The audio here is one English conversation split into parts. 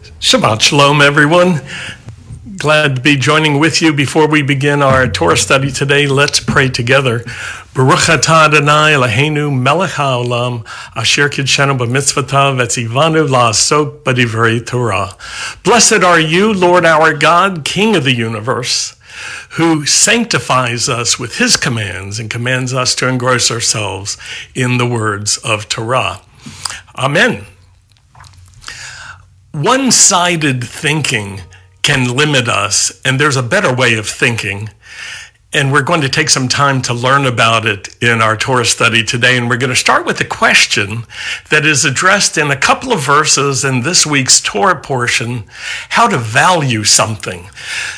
Shabbat Shalom, everyone. Glad to be joining with you. Before we begin our Torah study today, let's pray together. Baruch atah Adonai Eloheinu melech haolam asher kidshenu b'mitzvotav etzivanu la'asok b'divrei Torah. Blessed are you, Lord our God, King of the universe, who sanctifies us with his commands and commands us to engross ourselves in the words of Torah. Amen. One sided thinking can limit us, and there's a better way of thinking. And we're going to take some time to learn about it in our Torah study today. And we're going to start with a question that is addressed in a couple of verses in this week's Torah portion how to value something.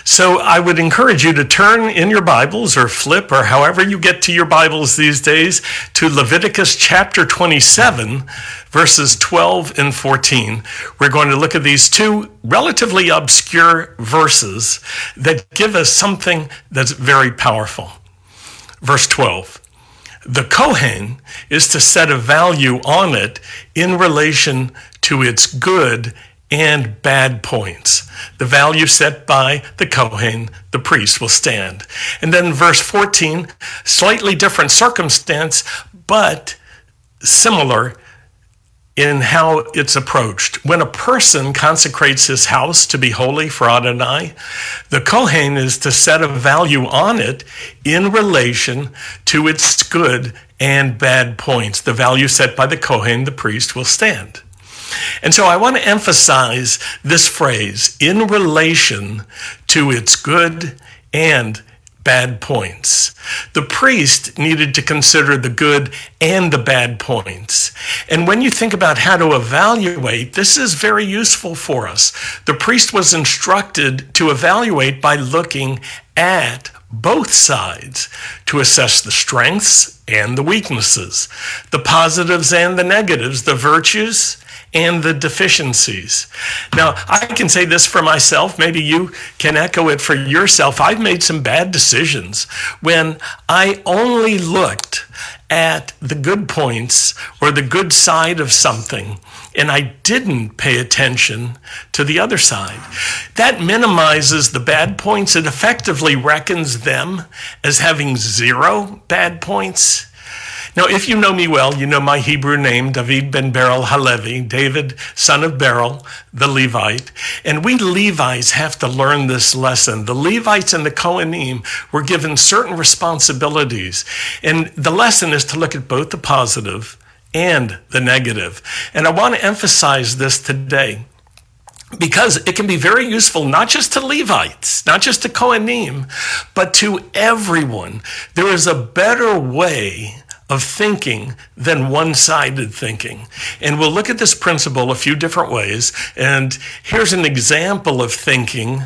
So I would encourage you to turn in your Bibles or flip or however you get to your Bibles these days to Leviticus chapter 27 verses 12 and 14. We're going to look at these two relatively obscure verses that give us something that's very powerful. Verse 12. The Kohen is to set a value on it in relation to its good and bad points. The value set by the Kohen, the priest, will stand. And then verse 14, slightly different circumstance, but similar in how it's approached. When a person consecrates his house to be holy for Adonai, the Kohen is to set a value on it in relation to its good and bad points. The value set by the Kohen, the priest, will stand. And so I want to emphasize this phrase in relation to its good and bad points. The priest needed to consider the good and the bad points. And when you think about how to evaluate, this is very useful for us. The priest was instructed to evaluate by looking at both sides to assess the strengths and the weaknesses, the positives and the negatives, the virtues and the deficiencies. Now, I can say this for myself. Maybe you can echo it for yourself. I've made some bad decisions when I only looked at the good points or the good side of something and I didn't pay attention to the other side. That minimizes the bad points. It effectively reckons them as having zero bad points now, if you know me well, you know my Hebrew name, David ben Beryl Halevi, David, son of Beryl, the Levite. And we Levites have to learn this lesson. The Levites and the Kohanim were given certain responsibilities. And the lesson is to look at both the positive and the negative. And I want to emphasize this today because it can be very useful not just to Levites, not just to Kohanim, but to everyone. There is a better way of thinking than one sided thinking. And we'll look at this principle a few different ways. And here's an example of thinking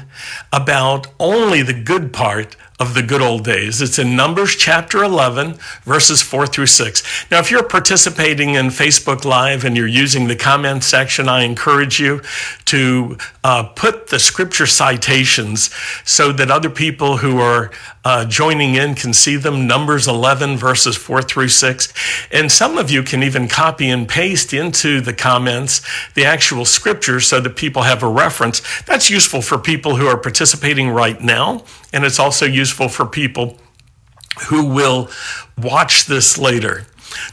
about only the good part of the good old days. It's in Numbers chapter 11, verses 4 through 6. Now, if you're participating in Facebook Live and you're using the comment section, I encourage you to uh, put the scripture citations so that other people who are uh, joining in can see them. Numbers 11, verses 4 through 6. And some of you can even copy and paste into the comments the actual scripture so that people have a reference. That's useful for people who are participating right now and it's also useful for people who will watch this later.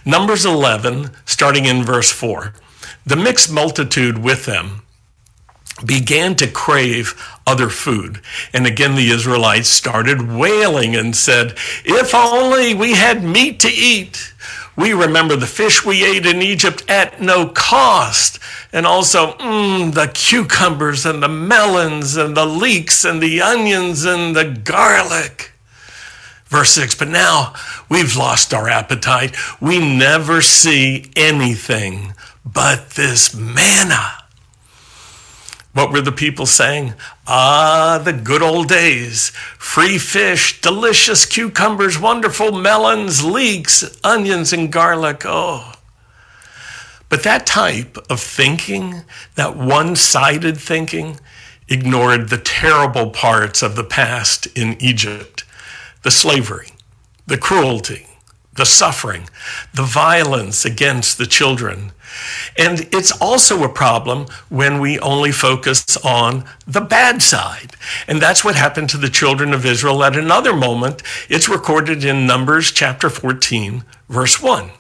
Numbers 11, starting in verse 4. The mixed multitude with them began to crave other food. And again, the Israelites started wailing and said, If only we had meat to eat. We remember the fish we ate in Egypt at no cost. And also, mm, the cucumbers and the melons and the leeks and the onions and the garlic. Verse 6 But now we've lost our appetite. We never see anything but this manna. What were the people saying? Ah, the good old days. Free fish, delicious cucumbers, wonderful melons, leeks, onions, and garlic. Oh. But that type of thinking, that one sided thinking, ignored the terrible parts of the past in Egypt the slavery, the cruelty, the suffering, the violence against the children, And it's also a problem when we only focus on the bad side. And that's what happened to the children of Israel at another moment. It's recorded in Numbers chapter 14, verse 1.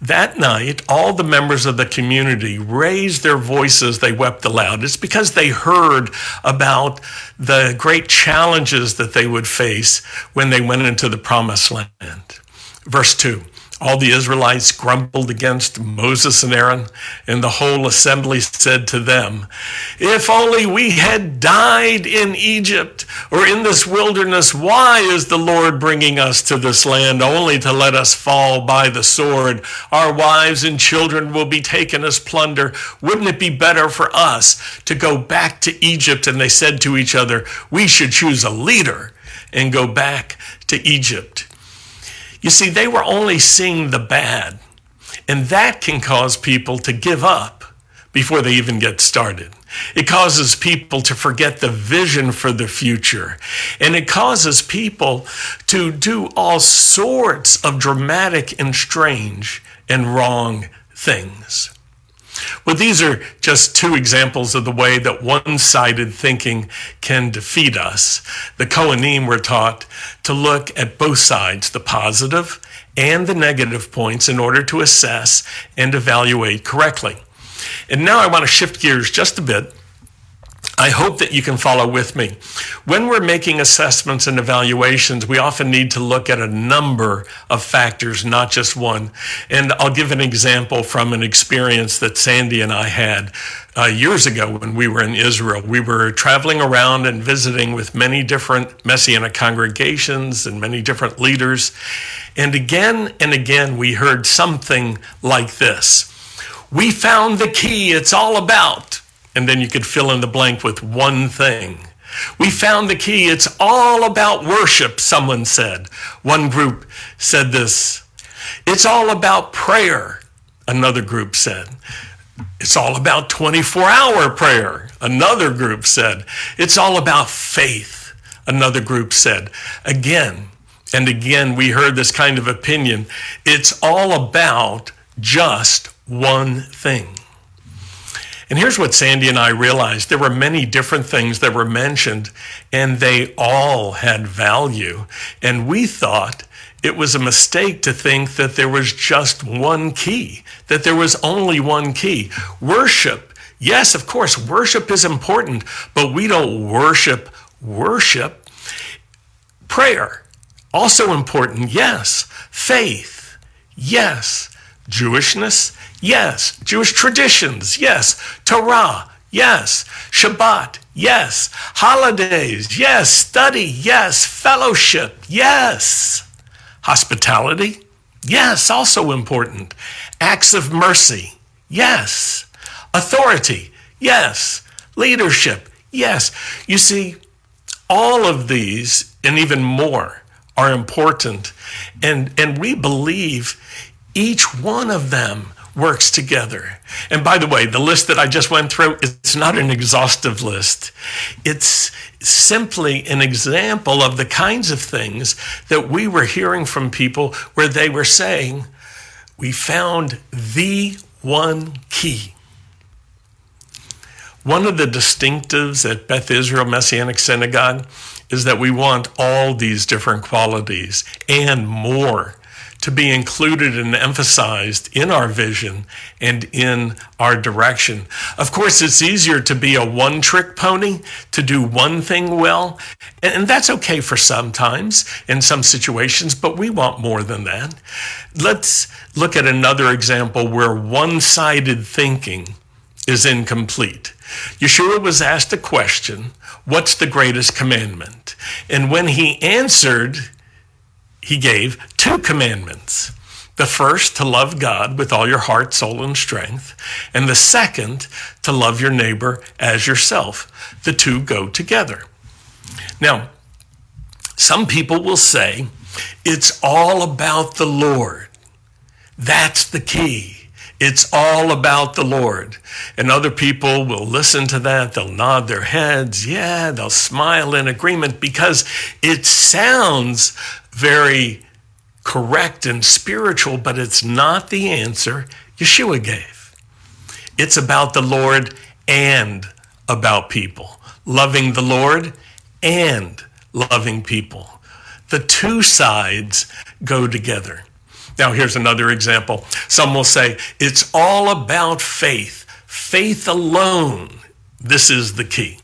That night, all the members of the community raised their voices. They wept aloud. It's because they heard about the great challenges that they would face when they went into the promised land. Verse 2 all the Israelites grumbled against Moses and Aaron, and the whole assembly said to them, If only we had died in Egypt or in this wilderness, why is the Lord bringing us to this land only to let us fall by the sword? Our wives and children will be taken as plunder. Wouldn't it be better for us to go back to Egypt? And they said to each other, We should choose a leader and go back to Egypt. You see, they were only seeing the bad, and that can cause people to give up before they even get started. It causes people to forget the vision for the future. And it causes people to do all sorts of dramatic and strange and wrong things. Well, these are just two examples of the way that one sided thinking can defeat us. The Kohanim were taught to look at both sides, the positive and the negative points, in order to assess and evaluate correctly. And now I want to shift gears just a bit I hope that you can follow with me. When we're making assessments and evaluations, we often need to look at a number of factors, not just one. And I'll give an example from an experience that Sandy and I had uh, years ago when we were in Israel. We were traveling around and visiting with many different Messianic congregations and many different leaders. And again and again, we heard something like this We found the key, it's all about and then you could fill in the blank with one thing. We found the key. It's all about worship, someone said. One group said this. It's all about prayer, another group said. It's all about 24 hour prayer, another group said. It's all about faith, another group said. Again and again, we heard this kind of opinion. It's all about just one thing. And here's what Sandy and I realized there were many different things that were mentioned, and they all had value. And we thought it was a mistake to think that there was just one key, that there was only one key. Worship, yes, of course, worship is important, but we don't worship worship. Prayer, also important, yes. Faith, yes. Jewishness, Yes. Jewish traditions? Yes. Torah? Yes. Shabbat? Yes. Holidays? Yes. Study? Yes. Fellowship? Yes. Hospitality? Yes, also important. Acts of mercy? Yes. Authority? Yes. Leadership? Yes. You see, all of these and even more are important. And, and we believe each one of them works together. And by the way, the list that I just went through, it's not an exhaustive list. It's simply an example of the kinds of things that we were hearing from people where they were saying, we found the one key. One of the distinctives at Beth Israel Messianic Synagogue is that we want all these different qualities and more to be included and emphasized in our vision and in our direction. Of course, it's easier to be a one trick pony, to do one thing well, and that's okay for sometimes in some situations, but we want more than that. Let's look at another example where one sided thinking is incomplete. Yeshua was asked a question, What's the greatest commandment? And when he answered, he gave two commandments. The first, to love God with all your heart, soul, and strength. And the second, to love your neighbor as yourself. The two go together. Now, some people will say it's all about the Lord. That's the key. It's all about the Lord. And other people will listen to that. They'll nod their heads. Yeah, they'll smile in agreement because it sounds very correct and spiritual, but it's not the answer Yeshua gave. It's about the Lord and about people, loving the Lord and loving people. The two sides go together. Now, here's another example. Some will say, it's all about faith. Faith alone. This is the key.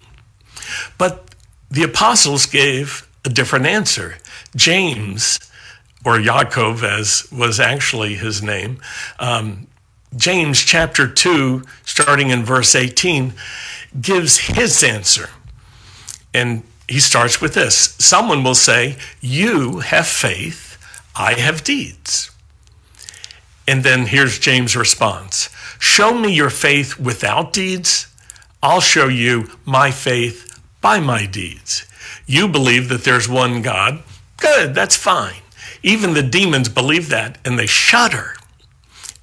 But the apostles gave a different answer. James, or Yaakov, as was actually his name, um, James chapter 2, starting in verse 18, gives his answer. And he starts with this Someone will say, You have faith, I have deeds. And then here's James' response Show me your faith without deeds. I'll show you my faith by my deeds. You believe that there's one God. Good, that's fine. Even the demons believe that and they shudder.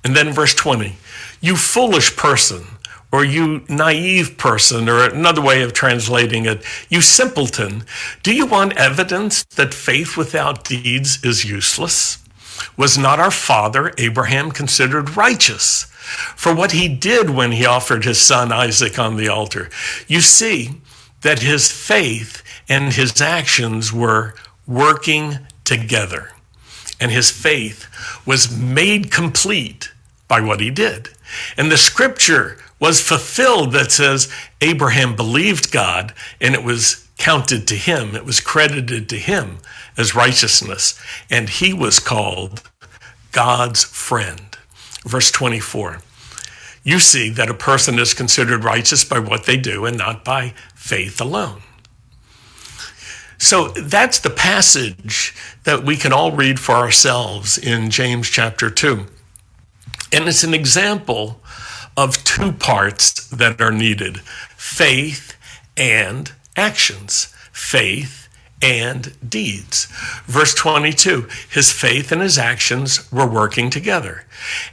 And then verse 20, you foolish person, or you naive person, or another way of translating it, you simpleton, do you want evidence that faith without deeds is useless? Was not our father Abraham considered righteous for what he did when he offered his son Isaac on the altar? You see that his faith and his actions were working together. And his faith was made complete by what he did. And the scripture was fulfilled that says Abraham believed God and it was counted to him, it was credited to him as righteousness. And he was called God's friend. Verse 24. You see that a person is considered righteous by what they do and not by faith alone. So that's the passage that we can all read for ourselves in James chapter 2. And it's an example of two parts that are needed faith and actions. Faith and deeds. Verse 22 his faith and his actions were working together.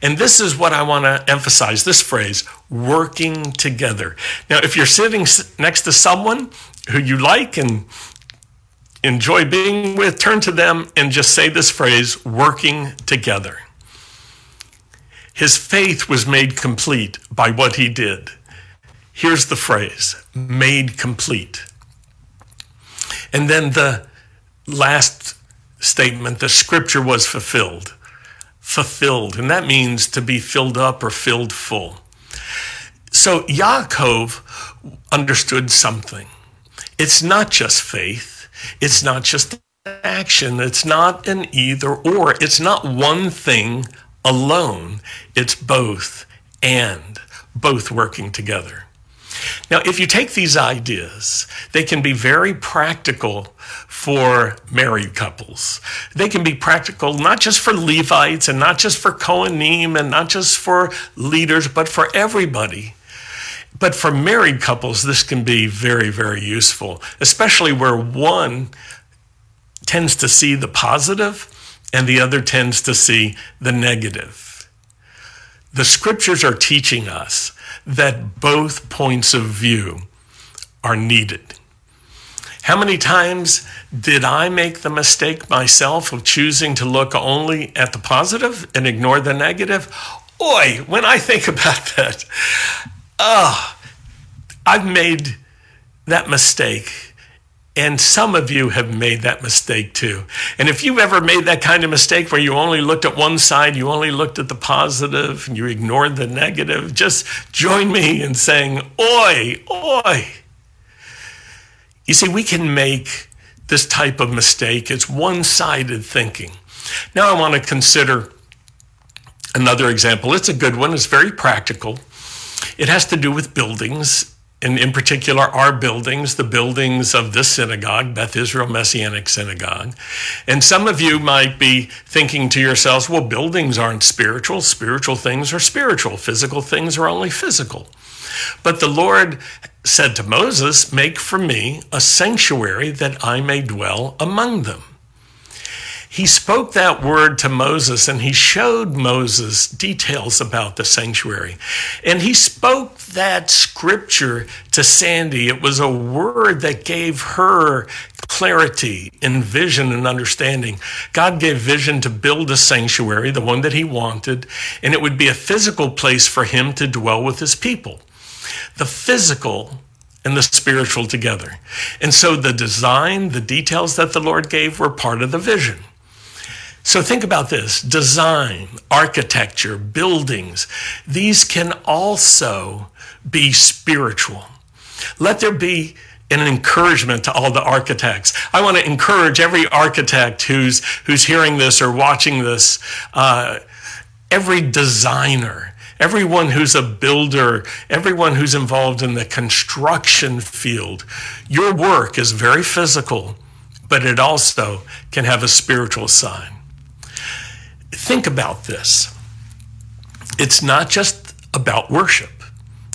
And this is what I want to emphasize this phrase working together. Now, if you're sitting next to someone who you like and enjoy being with, turn to them and just say this phrase working together. His faith was made complete by what he did. Here's the phrase made complete. And then the last statement the scripture was fulfilled. Fulfilled. And that means to be filled up or filled full. So Yaakov understood something. It's not just faith, it's not just action, it's not an either or, it's not one thing alone, it's both and both working together. Now, if you take these ideas, they can be very practical for married couples. They can be practical not just for Levites and not just for Kohanim and not just for leaders, but for everybody. But for married couples, this can be very, very useful, especially where one tends to see the positive and the other tends to see the negative. The scriptures are teaching us that both points of view are needed. How many times did I make the mistake myself of choosing to look only at the positive and ignore the negative? Oi, when I think about that, oh, I've made that mistake and some of you have made that mistake too. And if you've ever made that kind of mistake where you only looked at one side, you only looked at the positive, and you ignored the negative, just join me in saying, Oi, oi. You see, we can make this type of mistake. It's one sided thinking. Now, I want to consider another example. It's a good one, it's very practical. It has to do with buildings and in particular our buildings, the buildings of this synagogue, Beth Israel Messianic Synagogue. And some of you might be thinking to yourselves, well, buildings aren't spiritual. Spiritual things are spiritual. Physical things are only physical. But the Lord said to Moses, Make for me a sanctuary that I may dwell among them he spoke that word to Moses and he showed Moses details about the sanctuary. And he spoke that scripture to Sandy. It was a word that gave her clarity and vision and understanding. God gave vision to build a sanctuary, the one that he wanted, and it would be a physical place for him to dwell with his people. The physical and the spiritual together. And so the design, the details that the Lord gave were part of the vision. So think about this design, architecture, buildings, these can also be spiritual. Let there be an encouragement to all the architects. I want to encourage every architect who's who's hearing this or watching this, uh, every designer, everyone who's a builder, everyone who's involved in the construction field. Your work is very physical, but it also can have a spiritual side. Think about this. It's not just about worship.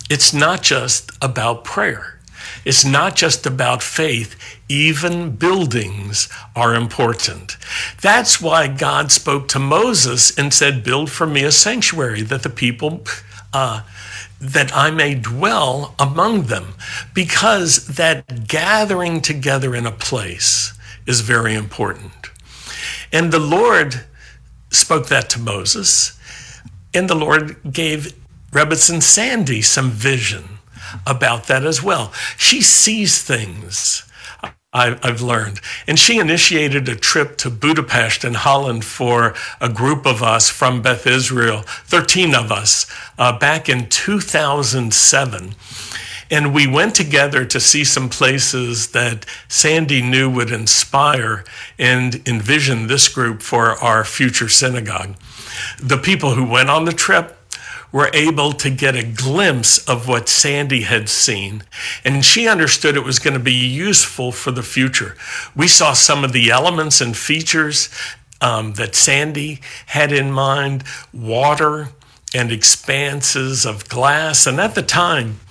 It's not just about prayer. It's not just about faith. Even buildings are important. That's why God spoke to Moses and said, Build for me a sanctuary that the people, uh, that I may dwell among them. Because that gathering together in a place is very important. And the Lord spoke that to Moses, and the Lord gave Rebbetzin Sandy some vision about that as well. She sees things. I've learned. And she initiated a trip to Budapest in Holland for a group of us from Beth Israel, 13 of us, uh, back in 2007. And we went together to see some places that Sandy knew would inspire and envision this group for our future synagogue. The people who went on the trip were able to get a glimpse of what Sandy had seen, and she understood it was going to be useful for the future. We saw some of the elements and features um, that Sandy had in mind water and expanses of glass. And at the time,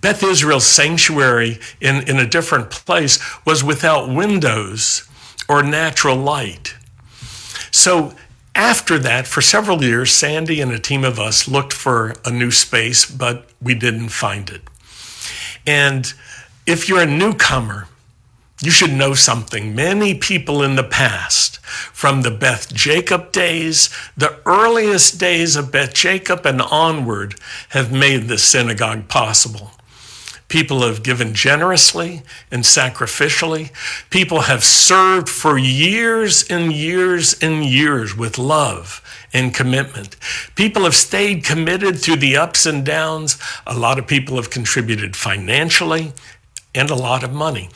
Beth Israel's sanctuary in, in a different place was without windows or natural light. So after that, for several years, Sandy and a team of us looked for a new space, but we didn't find it. And if you're a newcomer, you should know something. Many people in the past, from the Beth Jacob days, the earliest days of Beth Jacob and onward, have made this synagogue possible. People have given generously and sacrificially. People have served for years and years and years with love and commitment. People have stayed committed through the ups and downs. A lot of people have contributed financially and a lot of money.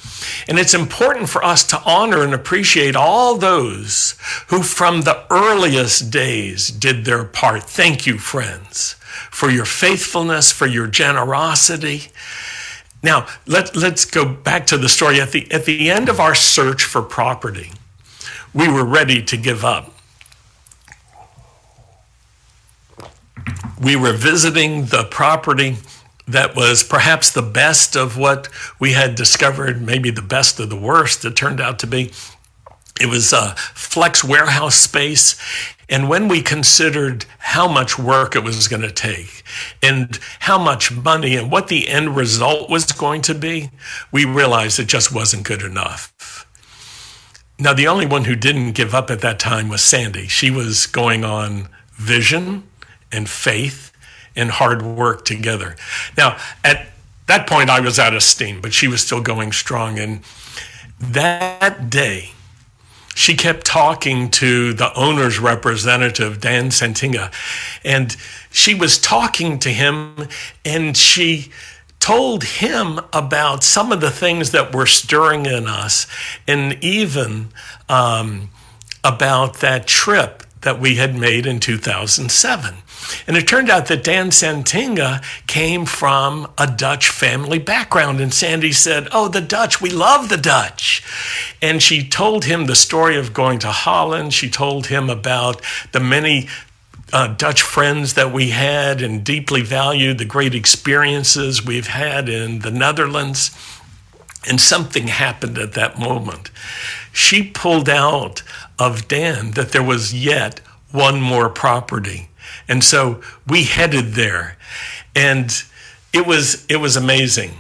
And it's important for us to honor and appreciate all those who, from the earliest days, did their part. Thank you, friends, for your faithfulness, for your generosity. Now, let, let's go back to the story. At the, at the end of our search for property, we were ready to give up. We were visiting the property that was perhaps the best of what we had discovered, maybe the best of the worst, it turned out to be. It was a flex warehouse space. And when we considered how much work it was going to take and how much money and what the end result was going to be, we realized it just wasn't good enough. Now, the only one who didn't give up at that time was Sandy. She was going on vision and faith and hard work together. Now, at that point, I was out of steam, but she was still going strong. And that day, she kept talking to the owner's representative, Dan Santinga, and she was talking to him and she told him about some of the things that were stirring in us and even um, about that trip that we had made in 2007. And it turned out that Dan Santinga came from a Dutch family background. And Sandy said, Oh, the Dutch, we love the Dutch. And she told him the story of going to Holland. She told him about the many uh, Dutch friends that we had and deeply valued the great experiences we've had in the Netherlands. And something happened at that moment. She pulled out of Dan that there was yet one more property and so we headed there. And it was it was amazing.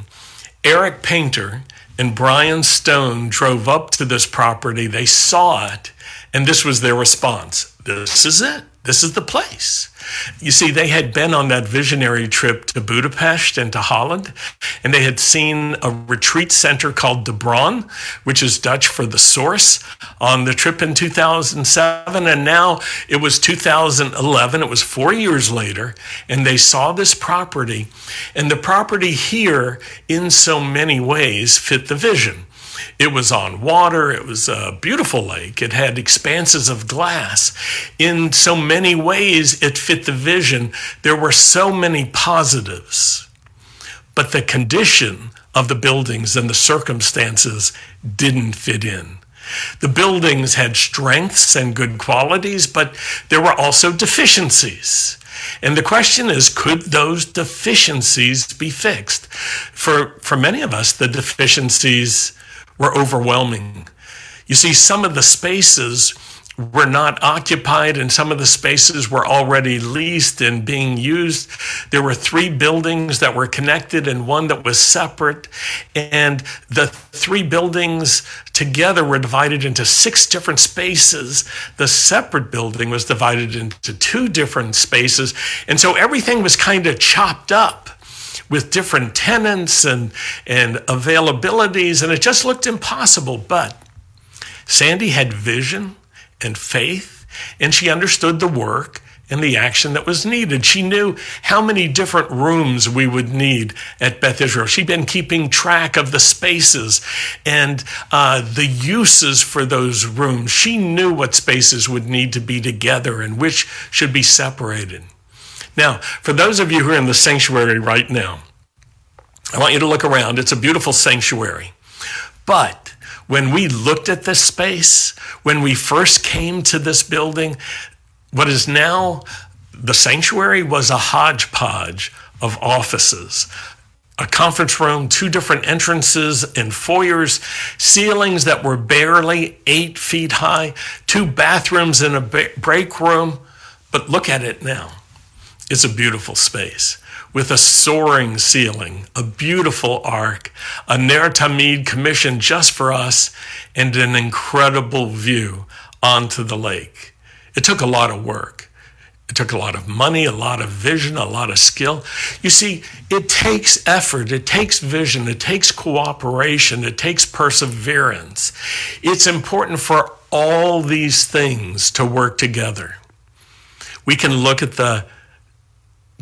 Eric Painter and Brian Stone drove up to this property. They saw it, and this was their response This is it. This is the place. You see, they had been on that visionary trip to Budapest and to Holland, and they had seen a retreat center called De Bron, which is Dutch for the source, on the trip in 2007. And now it was 2011, it was four years later, and they saw this property. And the property here, in so many ways, fit the vision. It was on water. It was a beautiful lake. It had expanses of glass. In so many ways, it fit the vision. There were so many positives. But the condition of the buildings and the circumstances didn't fit in. The buildings had strengths and good qualities, but there were also deficiencies. And the question is, could those deficiencies be fixed? For, for many of us, the deficiencies were overwhelming. You see, some of the spaces were not occupied and some of the spaces were already leased and being used. There were three buildings that were connected and one that was separate. And the three buildings together were divided into six different spaces. The separate building was divided into two different spaces. And so everything was kind of chopped up with different tenants and, and availabilities, and it just looked impossible. But Sandy had vision and faith, and she understood the work and the action that was needed. She knew how many different rooms we would need at Beth Israel. She'd been keeping track of the spaces and uh, the uses for those rooms. She knew what spaces would need to be together and which should be separated. Now, for those of you who are in the sanctuary right now, I want you to look around. It's a beautiful sanctuary. But when we looked at this space, when we first came to this building, what is now the sanctuary was a hodgepodge of offices, a conference room, two different entrances and foyers, ceilings that were barely eight feet high, two bathrooms and a break room. But look at it now. It's a beautiful space with a soaring ceiling, a beautiful ark, a Ner Tamid commissioned just for us, and an incredible view onto the lake. It took a lot of work. It took a lot of money, a lot of vision, a lot of skill. You see, it takes effort, it takes vision, it takes cooperation, it takes perseverance. It's important for all these things to work together. We can look at the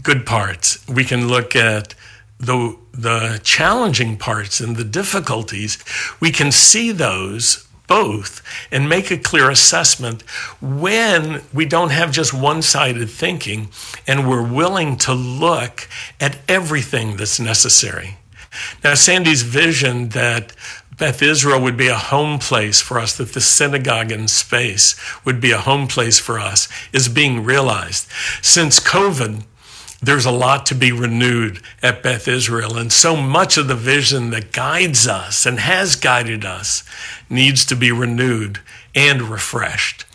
good parts. We can look at the the challenging parts and the difficulties. We can see those both and make a clear assessment when we don't have just one-sided thinking and we're willing to look at everything that's necessary. Now, Sandy's vision that Beth Israel would be a home place for us, that the synagogue in space would be a home place for us, is being realized. Since COVID, there's a lot to be renewed at Beth Israel. And so much of the vision that guides us and has guided us needs to be renewed and refreshed.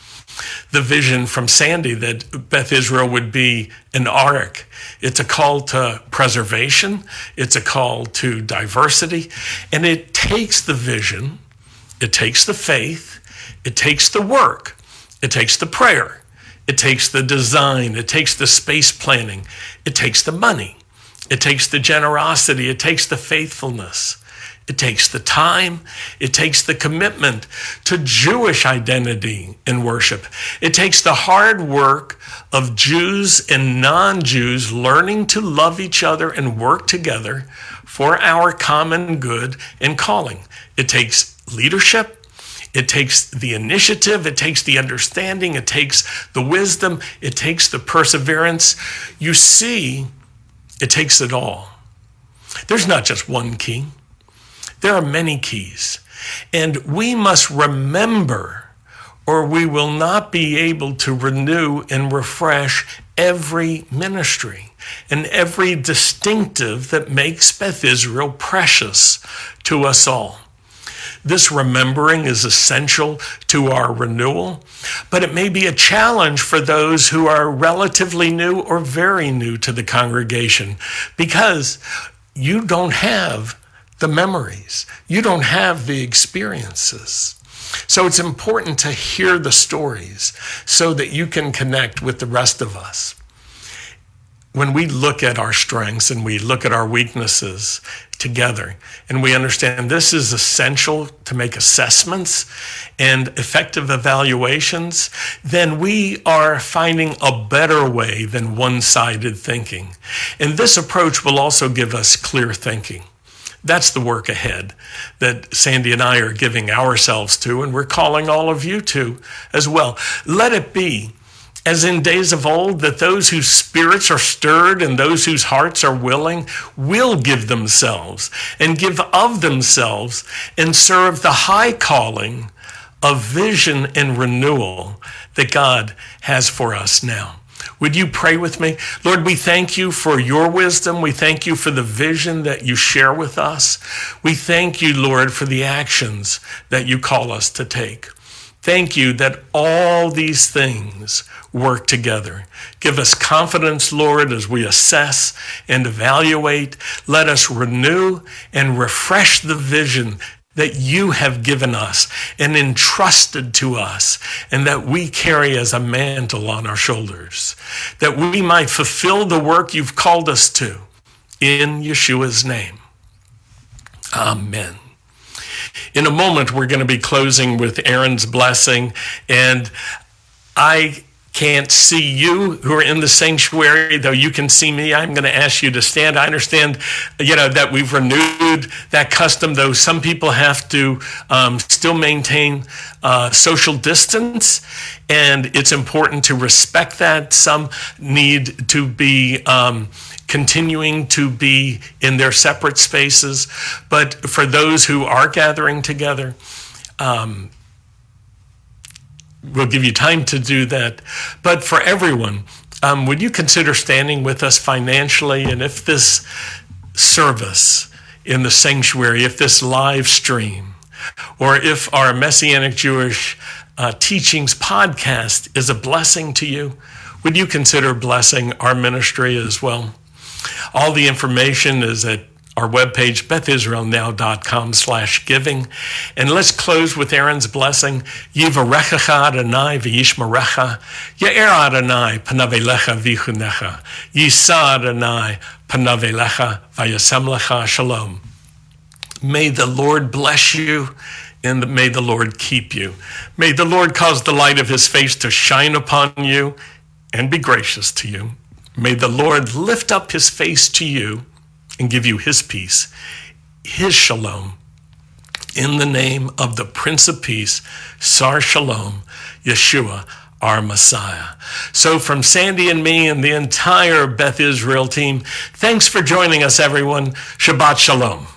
The vision from Sandy that Beth Israel would be an ark. It's a call to preservation. It's a call to diversity. And it takes the vision, it takes the faith, it takes the work, it takes the prayer, it takes the design, it takes the space planning, it takes the money, it takes the generosity, it takes the faithfulness, it takes the time, it takes the commitment to Jewish identity and worship. It takes the hard work of Jews and non Jews learning to love each other and work together for our common good and calling. It takes leadership, it takes the initiative, it takes the understanding, it takes the wisdom, it takes the perseverance. You see, it takes it all. There's not just one key, there are many keys. And we must remember, or we will not be able to renew and refresh every ministry and every distinctive that makes Beth Israel precious to us all. This remembering is essential to our renewal, but it may be a challenge for those who are relatively new or very new to the congregation because you don't have the memories. You don't have the experiences. So it's important to hear the stories so that you can connect with the rest of us. When we look at our strengths and we look at our weaknesses together and we understand this is essential to make assessments and effective evaluations, then we are finding a better way than one sided thinking. And this approach will also give us clear thinking. That's the work ahead that Sandy and I are giving ourselves to, and we're calling all of you to as well. Let it be as in days of old, that those whose spirits are stirred and those whose hearts are willing will give themselves and give of themselves and serve the high calling of vision and renewal that God has for us now. Would you pray with me? Lord, we thank you for your wisdom. We thank you for the vision that you share with us. We thank you, Lord, for the actions that you call us to take. Thank you that all these things work together. Give us confidence, Lord, as we assess and evaluate. Let us renew and refresh the vision that you have given us and entrusted to us, and that we carry as a mantle on our shoulders, that we might fulfill the work you've called us to. In Yeshua's name. Amen. In a moment, we're going to be closing with Aaron's blessing, and I can't see you who are in the sanctuary, though you can see me. I'm going to ask you to stand. I understand, you know, that we've renewed that custom, though some people have to um, still maintain uh, social distance, and it's important to respect that. Some need to be. Um, continuing to be in their separate spaces. But for those who are gathering together, um, we'll give you time to do that. But for everyone, um, would you consider standing with us financially? And if this service in the sanctuary, if this live stream, or if our Messianic Jewish uh, Teachings podcast is a blessing to you, would you consider blessing our ministry as well? All the information is at our webpage, bethisraelnow.com slash giving. And let's close with Aaron's blessing. Yivarechacha Adonai v'yishmarecha. Ya'er Adonai panavelecha v'chunecha. Yisa Adonai panavelecha v'yasem shalom. May the Lord bless you and may the Lord keep you. May the Lord cause the light of his face to shine upon you and be gracious to you. May the Lord lift up his face to you and give you his peace, his shalom, in the name of the Prince of Peace, Sar Shalom, Yeshua, our Messiah. So, from Sandy and me and the entire Beth Israel team, thanks for joining us, everyone. Shabbat Shalom.